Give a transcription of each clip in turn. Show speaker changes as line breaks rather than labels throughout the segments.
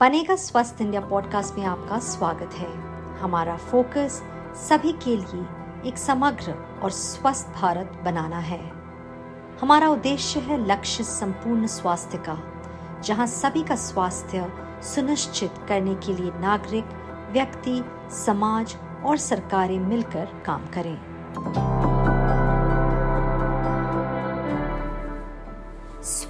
बनेगा स्वस्थ India podcast में आपका स्वागत है। हमारा फोकस सभी के लिए एक समग्र और स्वस्थ भारत बनाना है। हमारा उद्देश्य है लक्ष्य संपूर्ण स्वास्थ्य का, जहाँ सभी का स्वास्थ्य सुनिश्चित करने के लिए नागरिक, व्यक्ति, समाज और सरकारें मिलकर काम करें।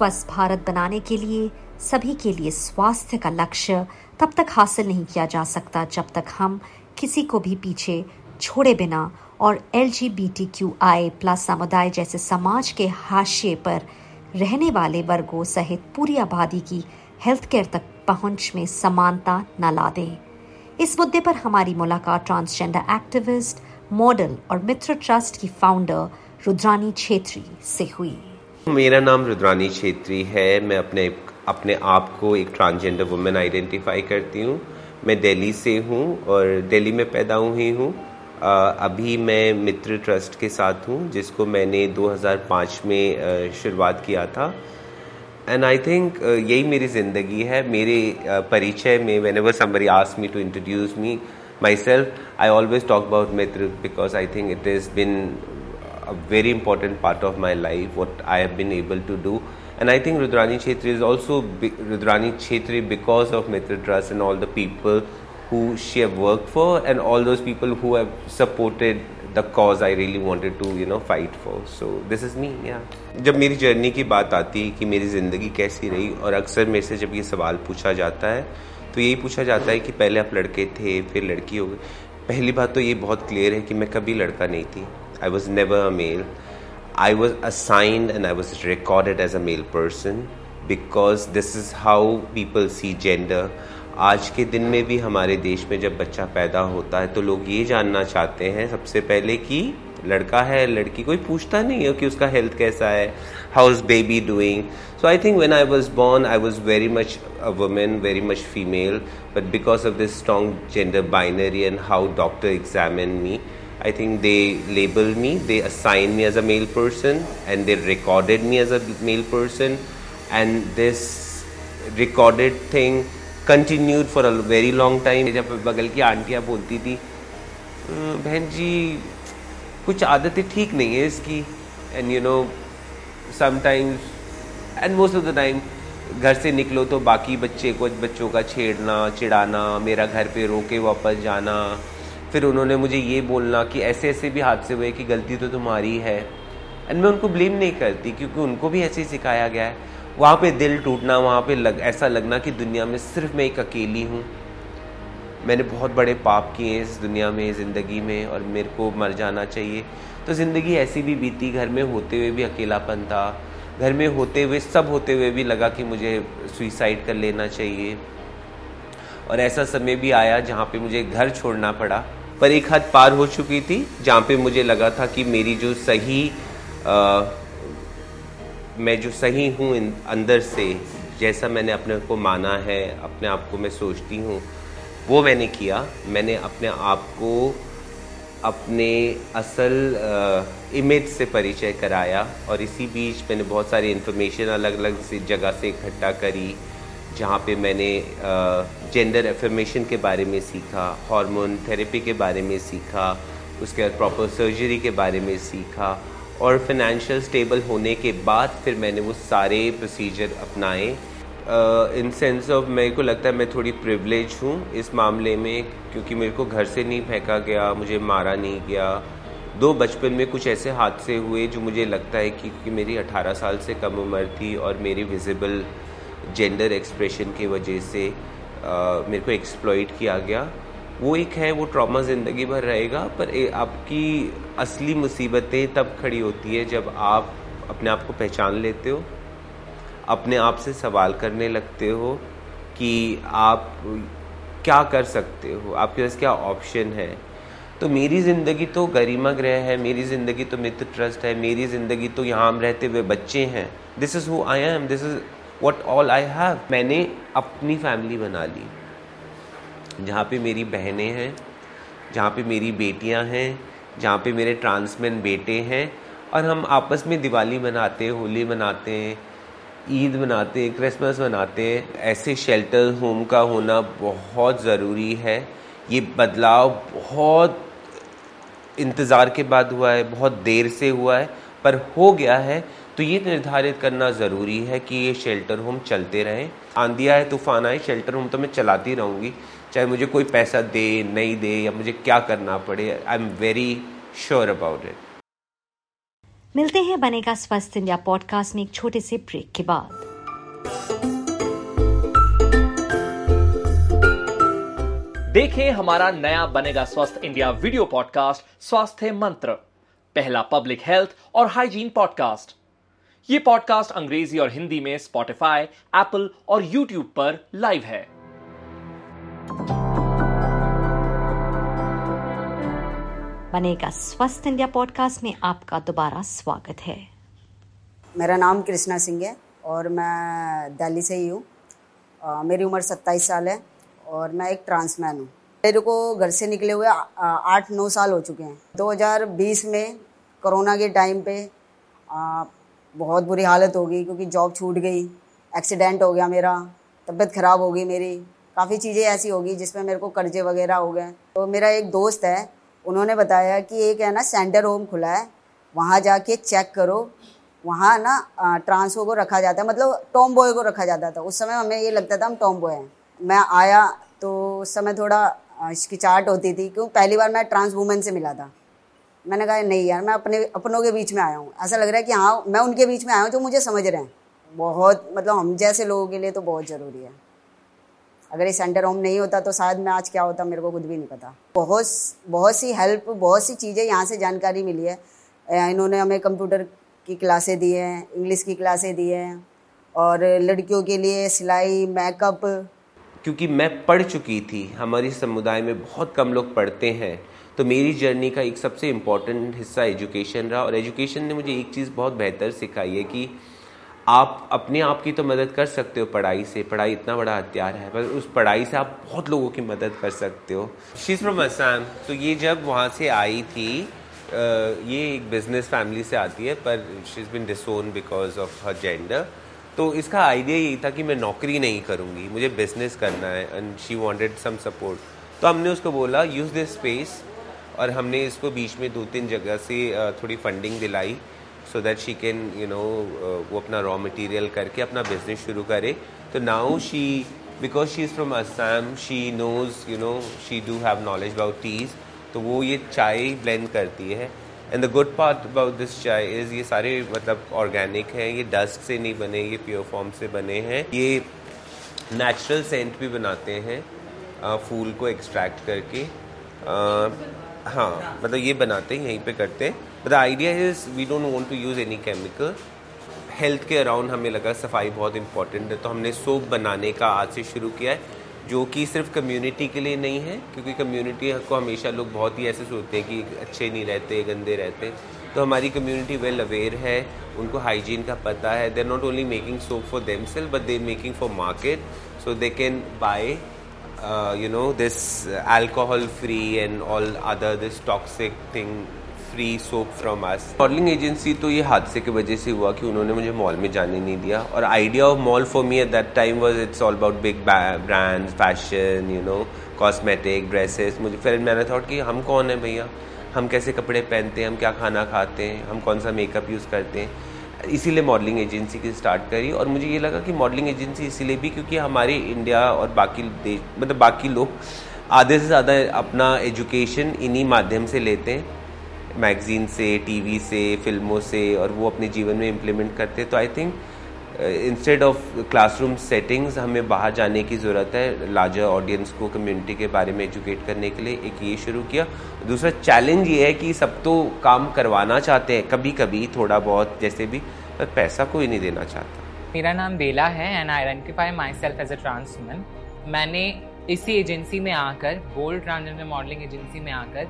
स्वस्थ भारत बनाने के लिए, सभी के लिए स्वास्थ्य का लक्ष्य तब तक हासिल नहीं किया जा सकता जब तक हम किसी को भी पीछे छोड़े बिना और L G B T Q I plus समुदाय जैसे समाज के हाशिए पर रहने वाले वर्गों सहित पूरी आबादी की हेल्थ केयर तक पहुँच में समानता न ला दें इस मुद्दे पर हमारी मुलाकात ट्रांसजेंडर एक्टिविस्ट मॉडल और मित्र ट्रस्ट की फाउंडर रुद्रानी छेत्री से हुई।
मेरा नाम रुद्रानी छेत्री है। मैं अपने अपने आप को एक ट्रांसजेंडर वुमेन आइडेंटिफाई करती हूँ। मैं दिल्ली से हूँ और दिल्ली में पैदा हुई हूँ। अभी मैं मित्र ट्रस्ट के साथ हूँ, जिसको मैंने 2005 में शुरुआत किया था। एंड आई थिंक यही मेरी ज़िंदगी है। मेरे परिचय में मैंने वो somebody ask me to introduce me myself I always talk about Mitr because I think it is been a very important part of my life, what I have been able to do. And I think Rudrani Chetri is also Rudrani Chetri because of Mitra Trust and all the people who she have worked for and all those people who have supported the cause I really wanted to you know fight for. So this is me, yeah. जब मेरी journey की बात आती है कि मेरी ज़िंदगी कैसी रही और अक्सर मेरे से जब ये सवाल पूछा जाता है तो यही पूछा जाता है कि पहले आप लड़के थे फिर लड़की हो गई पहली बात तो ये बहुत क्लियर है कि मैं कभी लड़का नहीं थी I was never a male. I was assigned and I was recorded as a male person because this is how people see gender. आज के दिन में भी हमारे देश में जब बच्चा पैदा होता है तो लोग ये जानना चाहते हैं सबसे पहले कि लड़का है, लड़की कोई पूछता नहीं है कि उसका हेल्थ कैसा है how is baby doing so I think when I was born I was very much a women very much female but because of this strong gender binary and how doctor examine me I think they label me they assign me as a male person and they recorded me as a male person and this recorded thing continued for a very long time जब बगल की आंटियाँ बोलती थी बहन जी, कुछ आदतें ठीक नहीं है इसकी. And you know sometimes and most of the time घर से निकलो तो बाकी बच्चे को, बच्चों का छेड़ना चिड़ाना मेरा घर पे रोके वापस जाना फिर उन्होंने मुझे ये बोलना कि ऐसे ऐसे भी हादसे हुए कि गलती तो तुम्हारी है। एंड मैं उनको ब्लेम नहीं करती, क्योंकि उनको भी ऐसे ही सिखाया गया है। वहाँ पे दिल टूटना, वहाँ पे लग, ऐसा लगना कि दुनिया में सिर्फ़ मैं एक अकेली हूँ। मैंने बहुत बड़े पाप किए इस दुनिया में, ज़िंदगी में, और मेरे को मर जाना चाहिए। तो ज़िंदगी ऐसी भी बीती, घर में होते हुए भी अकेलापन था। घर में होते हुए, सब होते हुए भी लगा कि मुझे सुइसाइड कर लेना चाहिए। और ऐसा समय भी आया जहाँ पे मुझे घर छोड़ना पड़ा। पर एक हद पार हो चुकी थी जहाँ पे मुझे लगा था कि मेरी जो सही आ, मैं जो सही हूँ अंदर से जैसा मैंने अपने को माना है अपने आप को मैं सोचती हूँ वो मैंने किया। मैंने अपने आप को अपने असल इमेज से परिचय कराया और इसी बीच मैंने बहुत सारी इन्फॉर्मेशन अलग अलग जगह से इकट्ठा करी। जहाँ पे मैंने जेंडर एफर्मेशन के बारे में सीखा हार्मोन थेरेपी के बारे में सीखा उसके बाद प्रॉपर सर्जरी के बारे में सीखा और फिनेंशियल स्टेबल होने के बाद फिर मैंने वो सारे प्रोसीजर अपनाए। इन सेंस ऑफ़ मेरे को लगता है मैं थोड़ी प्रिवलेज हूँ इस मामले में क्योंकि मेरे को घर से नहीं फेंका गया मुझे मारा नहीं गया। दो बचपन में कुछ ऐसे हादसे हुए जो मुझे लगता है कि, कि मेरी 18 साल से कम उम्र थी और मेरी विजिबल जेंडर एक्सप्रेशन की वजह से आ, मेरे को एक्सप्लॉइट किया गया। वो एक है वो ट्रॉमा ज़िंदगी भर रहेगा पर आपकी असली मुसीबतें तब खड़ी होती है जब आप अपने आप को पहचान लेते हो अपने आप से सवाल करने लगते हो कि आप क्या कर सकते हो आपके पास क्या ऑप्शन है। तो मेरी ज़िंदगी तो गरिमा ग्रह है मेरी ज़िंदगी तो मित्र ट्रस्ट है मेरी ज़िंदगी तो यहाँ हम रहते हुए बच्चे हैं। This is who I am this is what all I have मैंने अपनी फैमिली बना ली। जहाँ पे मेरी बहनें हैं, जहाँ पे मेरी बेटियाँ हैं, जहाँ पे मेरे ट्रांसमैन बेटे हैं, और हम आपस में दिवाली मनाते, होली मनाते हैं ईद मनाते हैं क्रिसमस मनाते हैं ऐसे शेल्टर होम का होना बहुत ज़रूरी है। ये बदलाव बहुत इंतज़ार के बाद हुआ है, बहुत देर से हुआ है पर हो गया है तो ये निर्धारित करना ज़रूरी है कि ये शेल्टर होम चलते रहें। आंधिया है तूफ़ान आए शेल्टर होम तो मैं चलाती रहूँगी। चाहे मुझे कोई पैसा दे नहीं दे या मुझे क्या करना पड़े I am very sure about it
मिलते हैं बनेगा स्वस्थ इंडिया पॉडकास्ट में एक छोटे से ब्रेक के बाद।
देखें हमारा नया बनेगा स्वस्थ इंडिया वीडियो पॉडकास्ट स्वास्थ्य मंत्र। पहला पब्लिक हेल्थ और हाइजीन पॉडकास्ट। ये पॉडकास्ट अंग्रेज़ी और हिंदी में स्पॉटिफाई एप्पल और यूट्यूब पर लाइव है।
बनेगा स्वस्थ इंडिया पॉडकास्ट में आपका दोबारा स्वागत है।
मेरा नाम कृष्णा सिंह है और मैं दिल्ली से ही हूँ। मेरी उम्र सत्ताईस साल है और मैं एक ट्रांसमैन हूँ। मेरे को घर से निकले हुए आठ नौ साल हो चुके हैं। 2020 में कोरोना के टाइम पे आ, बहुत बुरी हालत हो गई क्योंकि जॉब छूट गई एक्सीडेंट हो गया मेरा तबीयत ख़राब हो गई मेरी काफ़ी चीज़ें ऐसी होगी जिसमें मेरे को कर्जे वगैरह हो गए। तो मेरा एक दोस्त है उन्होंने बताया कि एक है ना सेंटर होम खुला है वहाँ जाके चेक करो वहाँ ना ट्रांसफो को रखा जाता है मतलब टॉम बॉय को रखा जाता था। उस समय हमें ये लगता था हम टॉम बॉय हैं। मैं आया तो उस समय थोड़ा इसकी चार्ट होती थी क्यों पहली बार मैं ट्रांस वूमेन से मिला था। मैंने कहा, नहीं यार, मैं अपने, अपनों के बीच में आया हूँ। ऐसा लग रहा है कि हाँ मैं उनके बीच में आया हूँ जो मुझे समझ रहे हैं। बहुत मतलब हम जैसे लोगों के लिए तो बहुत ज़रूरी है। अगर ये सेंटर होम नहीं होता तो शायद मैं आज क्या होता, मेरे को खुद भी नहीं पता। बहुत बहुत सी हेल्प बहुत सी चीज़ें यहाँ से जानकारी मिली है। इन्होंने हमें कंप्यूटर की क्लासें दी हैं इंग्लिश की क्लासें दी हैं, और लड़कियों के लिए सिलाई मेकअप
क्योंकि मैं पढ़ चुकी थी, हमारे समुदाय में बहुत कम लोग पढ़ते हैं तो मेरी जर्नी का एक सबसे इंपॉर्टेंट हिस्सा एजुकेशन रहा और एजुकेशन ने मुझे एक चीज़ बहुत बेहतर सिखाई है कि आप अपने आप की तो मदद कर सकते हो पढ़ाई से, पढ़ाई इतना बड़ा हथियार है, पर उस पढ़ाई से आप बहुत लोगों की मदद कर सकते हो। शी फ्रॉम असम तो ये जब वहाँ से आई थी ये एक बिज़नेस फैमिली से आती है, पर she is been disowned because of her gender तो इसका आइडिया यही था कि मैं नौकरी नहीं करूँगी, मुझे बिज़नेस करना है and she wanted some support तो हमने उसको बोला यूज़ दिस स्पेस और हमने इसको बीच में दो तीन जगह से थोड़ी फंडिंग दिलाई so that she can you know वो अपना रॉ मटेरियल करके अपना बिज़नेस शुरू करे। तो now she because she is from Assam she knows you know she do have knowledge about teas तो वो ये चाय ब्लेंड करती है। And the good part about this chai is ये सारे मतलब ऑर्गेनिक हैं, ये डस्ट से नहीं बने, ये प्योर फॉर्म से बने हैं। ये नेचुरल सेंट भी बनाते हैं फूल को एक्सट्रैक्ट करके। हाँ मतलब ये बनाते हैं, यहीं पे करते हैं। The idea is we don't want to use any chemical health के अराउंड हमें लगा सफ़ाई बहुत इंपॉर्टेंट है तो हमने सोप बनाने का आज से शुरू किया है। जो कि सिर्फ़ कम्युनिटी के लिए नहीं है, क्योंकि कम्युनिटी को हमेशा लोग बहुत ही ऐसे सोचते हैं कि अच्छे नहीं रहते, गंदे रहते तो हमारी कम्युनिटी वेल अवेयर है, उनको हाइजीन का पता है। They are not only making soap for them self but they making for market so they can buy you know this this free and all other this toxic thing free soap from us modelling agency तो ये हादसे की वजह से हुआ कि उन्होंने मुझे मॉल में जाने नहीं दिया। और idea of mall for me at that time was it's all about big brands fashion you know cosmetic dresses मुझे फिर मैंने थॉट कि हम कौन है भैया? हम कैसे कपड़े पहनते हैं? हम क्या खाना खाते हैं? हम कौन सा मेकअप यूज़ करते हैं? इसीलिए मॉडलिंग एजेंसी की स्टार्ट करी। और मुझे ये लगा कि मॉडलिंग एजेंसी इसीलिए भी क्योंकि हमारे इंडिया और बाकी देश मतलब बाकी लोग आधे से ज़्यादा अपना एजुकेशन इन्हीं माध्यम से लेते हैं। मैगजीन से टीवी से फ़िल्मों से, और वो अपने जीवन में इम्प्लीमेंट करते तो I think instead of classroom settings हमें बाहर जाने की ज़रूरत है लार्जर ऑडियंस को कम्युनिटी के बारे में एजुकेट करने के लिए एक ये शुरू किया। दूसरा चैलेंज ये है कि सब तो काम करवाना चाहते हैं कभी कभी थोड़ा बहुत, जैसे भी, पर पैसा कोई नहीं देना चाहता।
मेरा नाम बेला है and I identify myself as a trans मैंने इसी एजेंसी में आकर गोल्ड ट्रांसजेंडर मॉडलिंग एजेंसी में आकर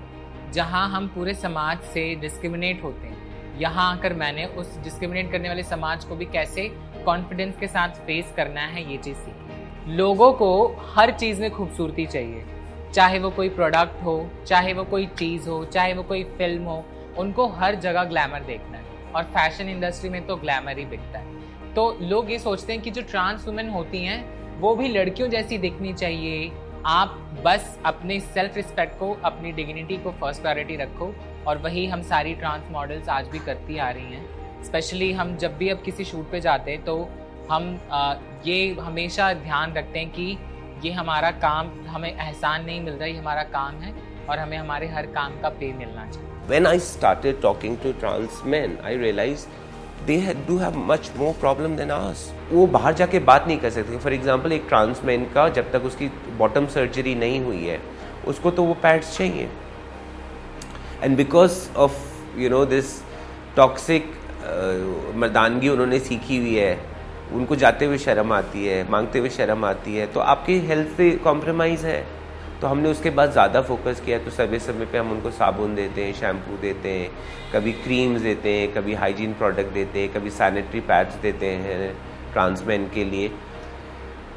जहाँ हम पूरे समाज से डिस्क्रिमिनेट होते हैं। यहाँ आकर मैंने उस डिस्क्रिमिनेट करने वाले समाज को भी कैसे कॉन्फिडेंस के साथ फेस करना है ये चीज़ सीखी। लोगों को हर चीज़ में खूबसूरती चाहिए। चाहे वो कोई प्रोडक्ट हो, चाहे वो कोई चीज़ हो, चाहे वो कोई फ़िल्म हो, उनको हर जगह ग्लैमर देखना है। और फ़ैशन इंडस्ट्री में तो ग्लैमर ही बिकता है। तो लोग ये सोचते हैं कि जो ट्रांस वुमेन होती हैं, वो भी लड़कियों जैसी दिखनी चाहिए। आप बस अपने सेल्फ रिस्पेक्ट को अपनी डिग्निटी को फ़र्स्ट प्रायोरिटी रखो और वही हम सारी ट्रांस मॉडल्स आज भी करती आ रही हैं। स्पेशली हम जब भी अब किसी शूट पे जाते हैं तो हम आ, ये हमेशा ध्यान रखते हैं कि ये हमारा काम हमें एहसान नहीं मिल रहा ये हमारा काम है और हमें हमारे हर काम का पे मिलना चाहिए।
When I started talking to trans men, I realized they do have much more problem than us. वो बाहर जाके बात नहीं कर सकते। फॉर एग्ज़ाम्पल एक ट्रांसमैन का, जब तक उसकी बॉटम सर्जरी नहीं हुई है, उसको तो वो पैड्स चाहिए। And because of you know this toxic मर्दानगी उन्होंने सीखी हुई है, उनको जाते हुए शर्म आती है, मांगते हुए शर्म आती है तो आपकी हेल्थ से कॉम्प्रोमाइज़ है। तो हमने उसके बाद ज़्यादा फोकस किया तो समय समय पे हम उनको साबुन देते हैं शैम्पू देते हैं, कभी क्रीम्स देते हैं, कभी हाइजीन प्रोडक्ट देते हैं, कभी सैनिटरी पैड्स देते हैं ट्रांसमैन के लिए।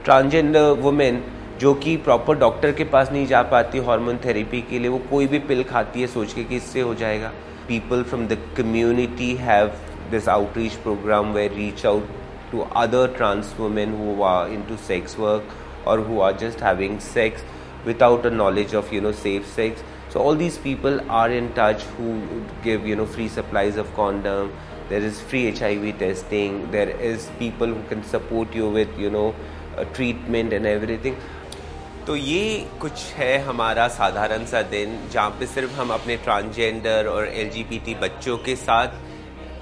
ट्रांसजेंडर वुमेन जो कि प्रॉपर डॉक्टर के पास नहीं जा पाती हार्मोन थेरेपी के लिए, वो कोई भी पिल खाती है, सोच के कि इससे हो जाएगा। People from the community have this outreach programme where reach out to other trans women who are into sex work और who are just having sex without a knowledge of you know safe sex so all these people are in touch who give you know free supplies of condom there is free hiv testing there is people who can support you with you know treatment and everything तो ये कुछ है हमारा साधारण सा दिन जहाँ पे सिर्फ़ हम अपने ट्रांसजेंडर और एल बच्चों के साथ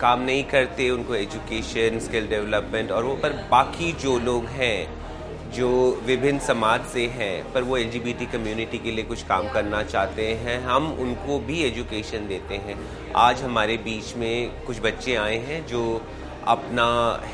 काम नहीं करते उनको एजुकेशन स्किल डेवलपमेंट और वो पर बाकी जो लोग हैं जो विभिन्न समाज से हैं, पर वो एलजीबीटी कम्युनिटी के लिए कुछ काम करना चाहते हैं, हम उनको भी एजुकेशन देते हैं। आज हमारे बीच में कुछ बच्चे आए हैं जो अपना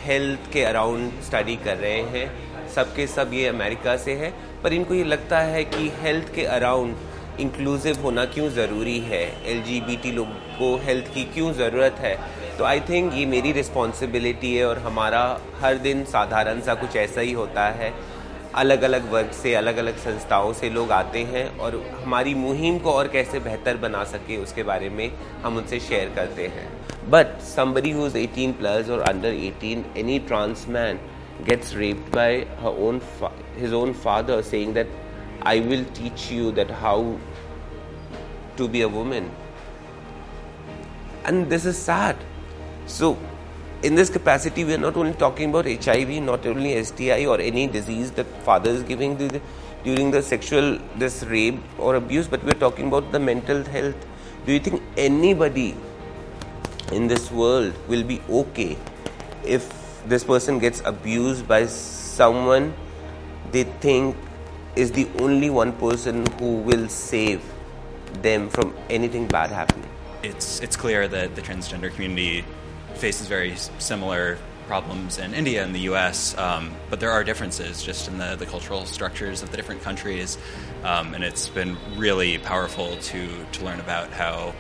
हेल्थ के अराउंड स्टडी कर रहे हैं। सबके सब ये अमेरिका से है, पर इनको ये लगता है कि हेल्थ के अराउंड इंक्लूसिव होना क्यों ज़रूरी है? एलजीबीटी लोग को हेल्थ की क्यों ज़रूरत है? तो आई थिंक ये मेरी रिस्पॉन्सिबिलिटी है और हमारा हर दिन साधारण सा कुछ ऐसा ही होता है। अलग अलग वर्ग से अलग अलग संस्थाओं से लोग आते हैं और हमारी मुहिम को और कैसे बेहतर बना सके उसके बारे में हम उनसे शेयर करते हैं। But somebody who is 18 plus और under 18 any trans man gets raped by her own his own father saying that, I will teach you that how to be a woman. And this is sad so in this capacity, we are not only talking about HIV, not only STI or any disease that father is giving the, during the sexual this rape or abuse, but we are talking about the mental health. Do you think anybody in this world will be okay if this person gets abused by someone they think is the only one person who will save them from anything bad happening?
It's it's clear that the transgender community faces very similar problems in India and the US, um, but there are differences just in the, the cultural structures of the different countries. Um, and it's been really powerful to, to learn about how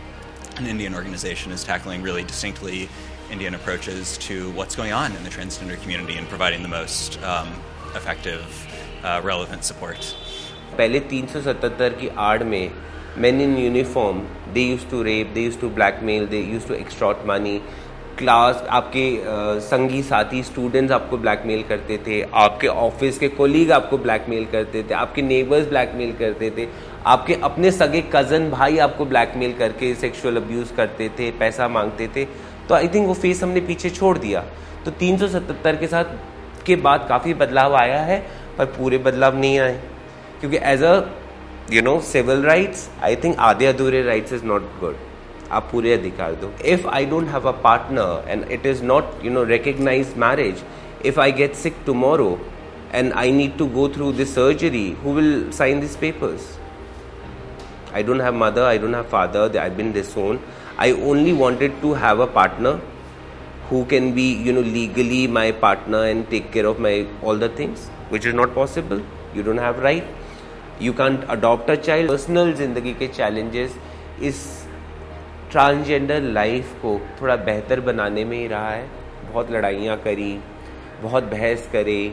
an Indian organization is tackling really distinctly Indian approaches to what's going on in the transgender community and providing the most um, effective, uh, relevant support.
पहले 377 की आड़ में men in uniform, they used to rape, they used to blackmail, they used to extort money. Class आपके संगी साथी students आपको blackmail करते थे। आपके ऑफ़िस के कोलीग आपको ब्लैकमेल करते थे। आपके नेबर्स ब्लैकमेल करते थे। आपके अपने सगे कज़न भाई आपको ब्लैकमेल करके सेक्सुअल अब्यूज़ करते थे, पैसा मांगते थे। तो आई थिंक वो फेस हमने पीछे छोड़ दिया। तो 377 के साथ के बाद काफ़ी बदलाव आया है, पर पूरे बदलाव नहीं आए। क्योंकि as a you know civil rights I think आधे अधूरे राइट्स इज़ नॉट गुड आप पूरे अधिकार दो if I don't have a partner and it is not you know recognise marriage if I get sick tomorrow and I need to go through this surgery, who will sign these papers? I don't have mother, I don't have father, I've been disowned. I only wanted to have a partner who can be, you know, legally my partner and take care of my all the things, which is not possible. You don't have right. You can adopt a child personal ज़िंदगी के challenges इस transgender life को थोड़ा बेहतर बनाने में ही रहा है। बहुत लड़ाइयाँ करी, बहुत बहस करे,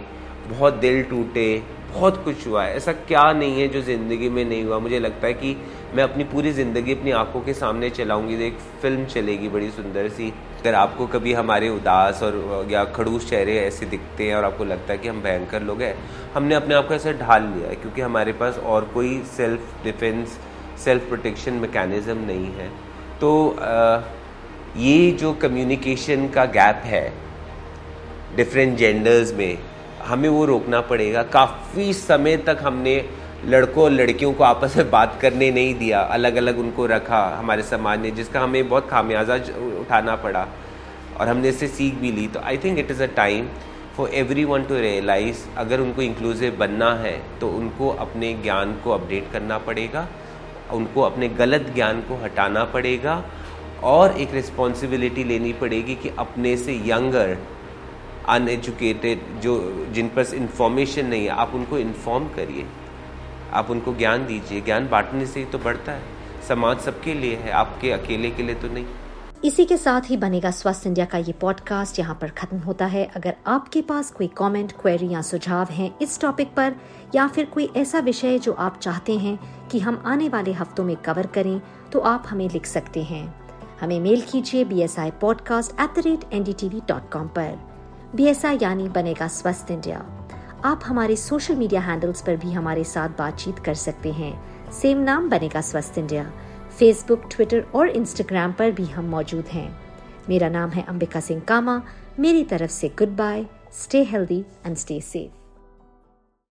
बहुत दिल टूटे, बहुत कुछ हुआ है। ऐसा क्या नहीं है जो ज़िंदगी में नहीं हुआ। मुझे लगता है कि मैं अपनी पूरी ज़िंदगी अपनी आँखों के सामने चलाऊँगी एक फ़िल्म चलेगी बड़ी सुंदर सी। अगर आपको कभी हमारे उदास और या खड़ूस चेहरे ऐसे दिखते हैं और आपको लगता है कि हम भयंकर लोग हैं हमने अपने आप को ऐसे ढाल लिया है क्योंकि हमारे पास और कोई self defence self protection mechanism नहीं है। तो आ, ये जो कम्युनिकेशन का गैप है डिफरेंट जेंडर्स में हमें वो रोकना पड़ेगा। काफ़ी समय तक हमने लड़कों और लड़कियों को आपस में बात करने नहीं दिया अलग अलग उनको रखा हमारे समाज ने, जिसका हमें बहुत खामियाजा उठाना पड़ा और हमने इससे सीख भी ली। तो I think it is a time for everyone to realise अगर उनको इंक्लूसिव बनना है तो उनको अपने ज्ञान को अपडेट करना पड़ेगा, उनको अपने गलत ज्ञान को हटाना पड़ेगा और एक रिस्पॉन्सिबिलिटी लेनी पड़ेगी कि अपने से यंगर अनएजुकेटेड जो, जिन पर इंफॉर्मेशन नहीं है, आप उनको इन्फॉर्म करिए। आप उनको ज्ञान दीजिए। ज्ञान बांटने से ही तो बढ़ता है। समाज सबके लिए है आपके अकेले के लिए तो नहीं।
इसी के साथ ही बनेगा स्वस्थ इंडिया का ये पॉडकास्ट यहाँ पर खत्म होता है। अगर आपके पास कोई कमेंट, क्वेरी या सुझाव हैं इस टॉपिक पर या फिर कोई ऐसा विषय जो आप चाहते हैं कि हम आने वाले हफ्तों में कवर करें तो आप हमें लिख सकते हैं। हमें मेल कीजिए B S I podcast at the rate N D T V dot com पर। बी एस आई यानी बनेगा स्वस्थ इंडिया। आप हमारे सोशल मीडिया हैंडल्स पर भी हमारे साथ बातचीत कर सकते हैं। सेम नाम Banega Swasth India Facebook Twitter और इंस्टाग्राम पर भी हम मौजूद हैं। मेरा नाम है अंबिका सिंह कामा। मेरी तरफ़ से goodbye stay healthy and stay safe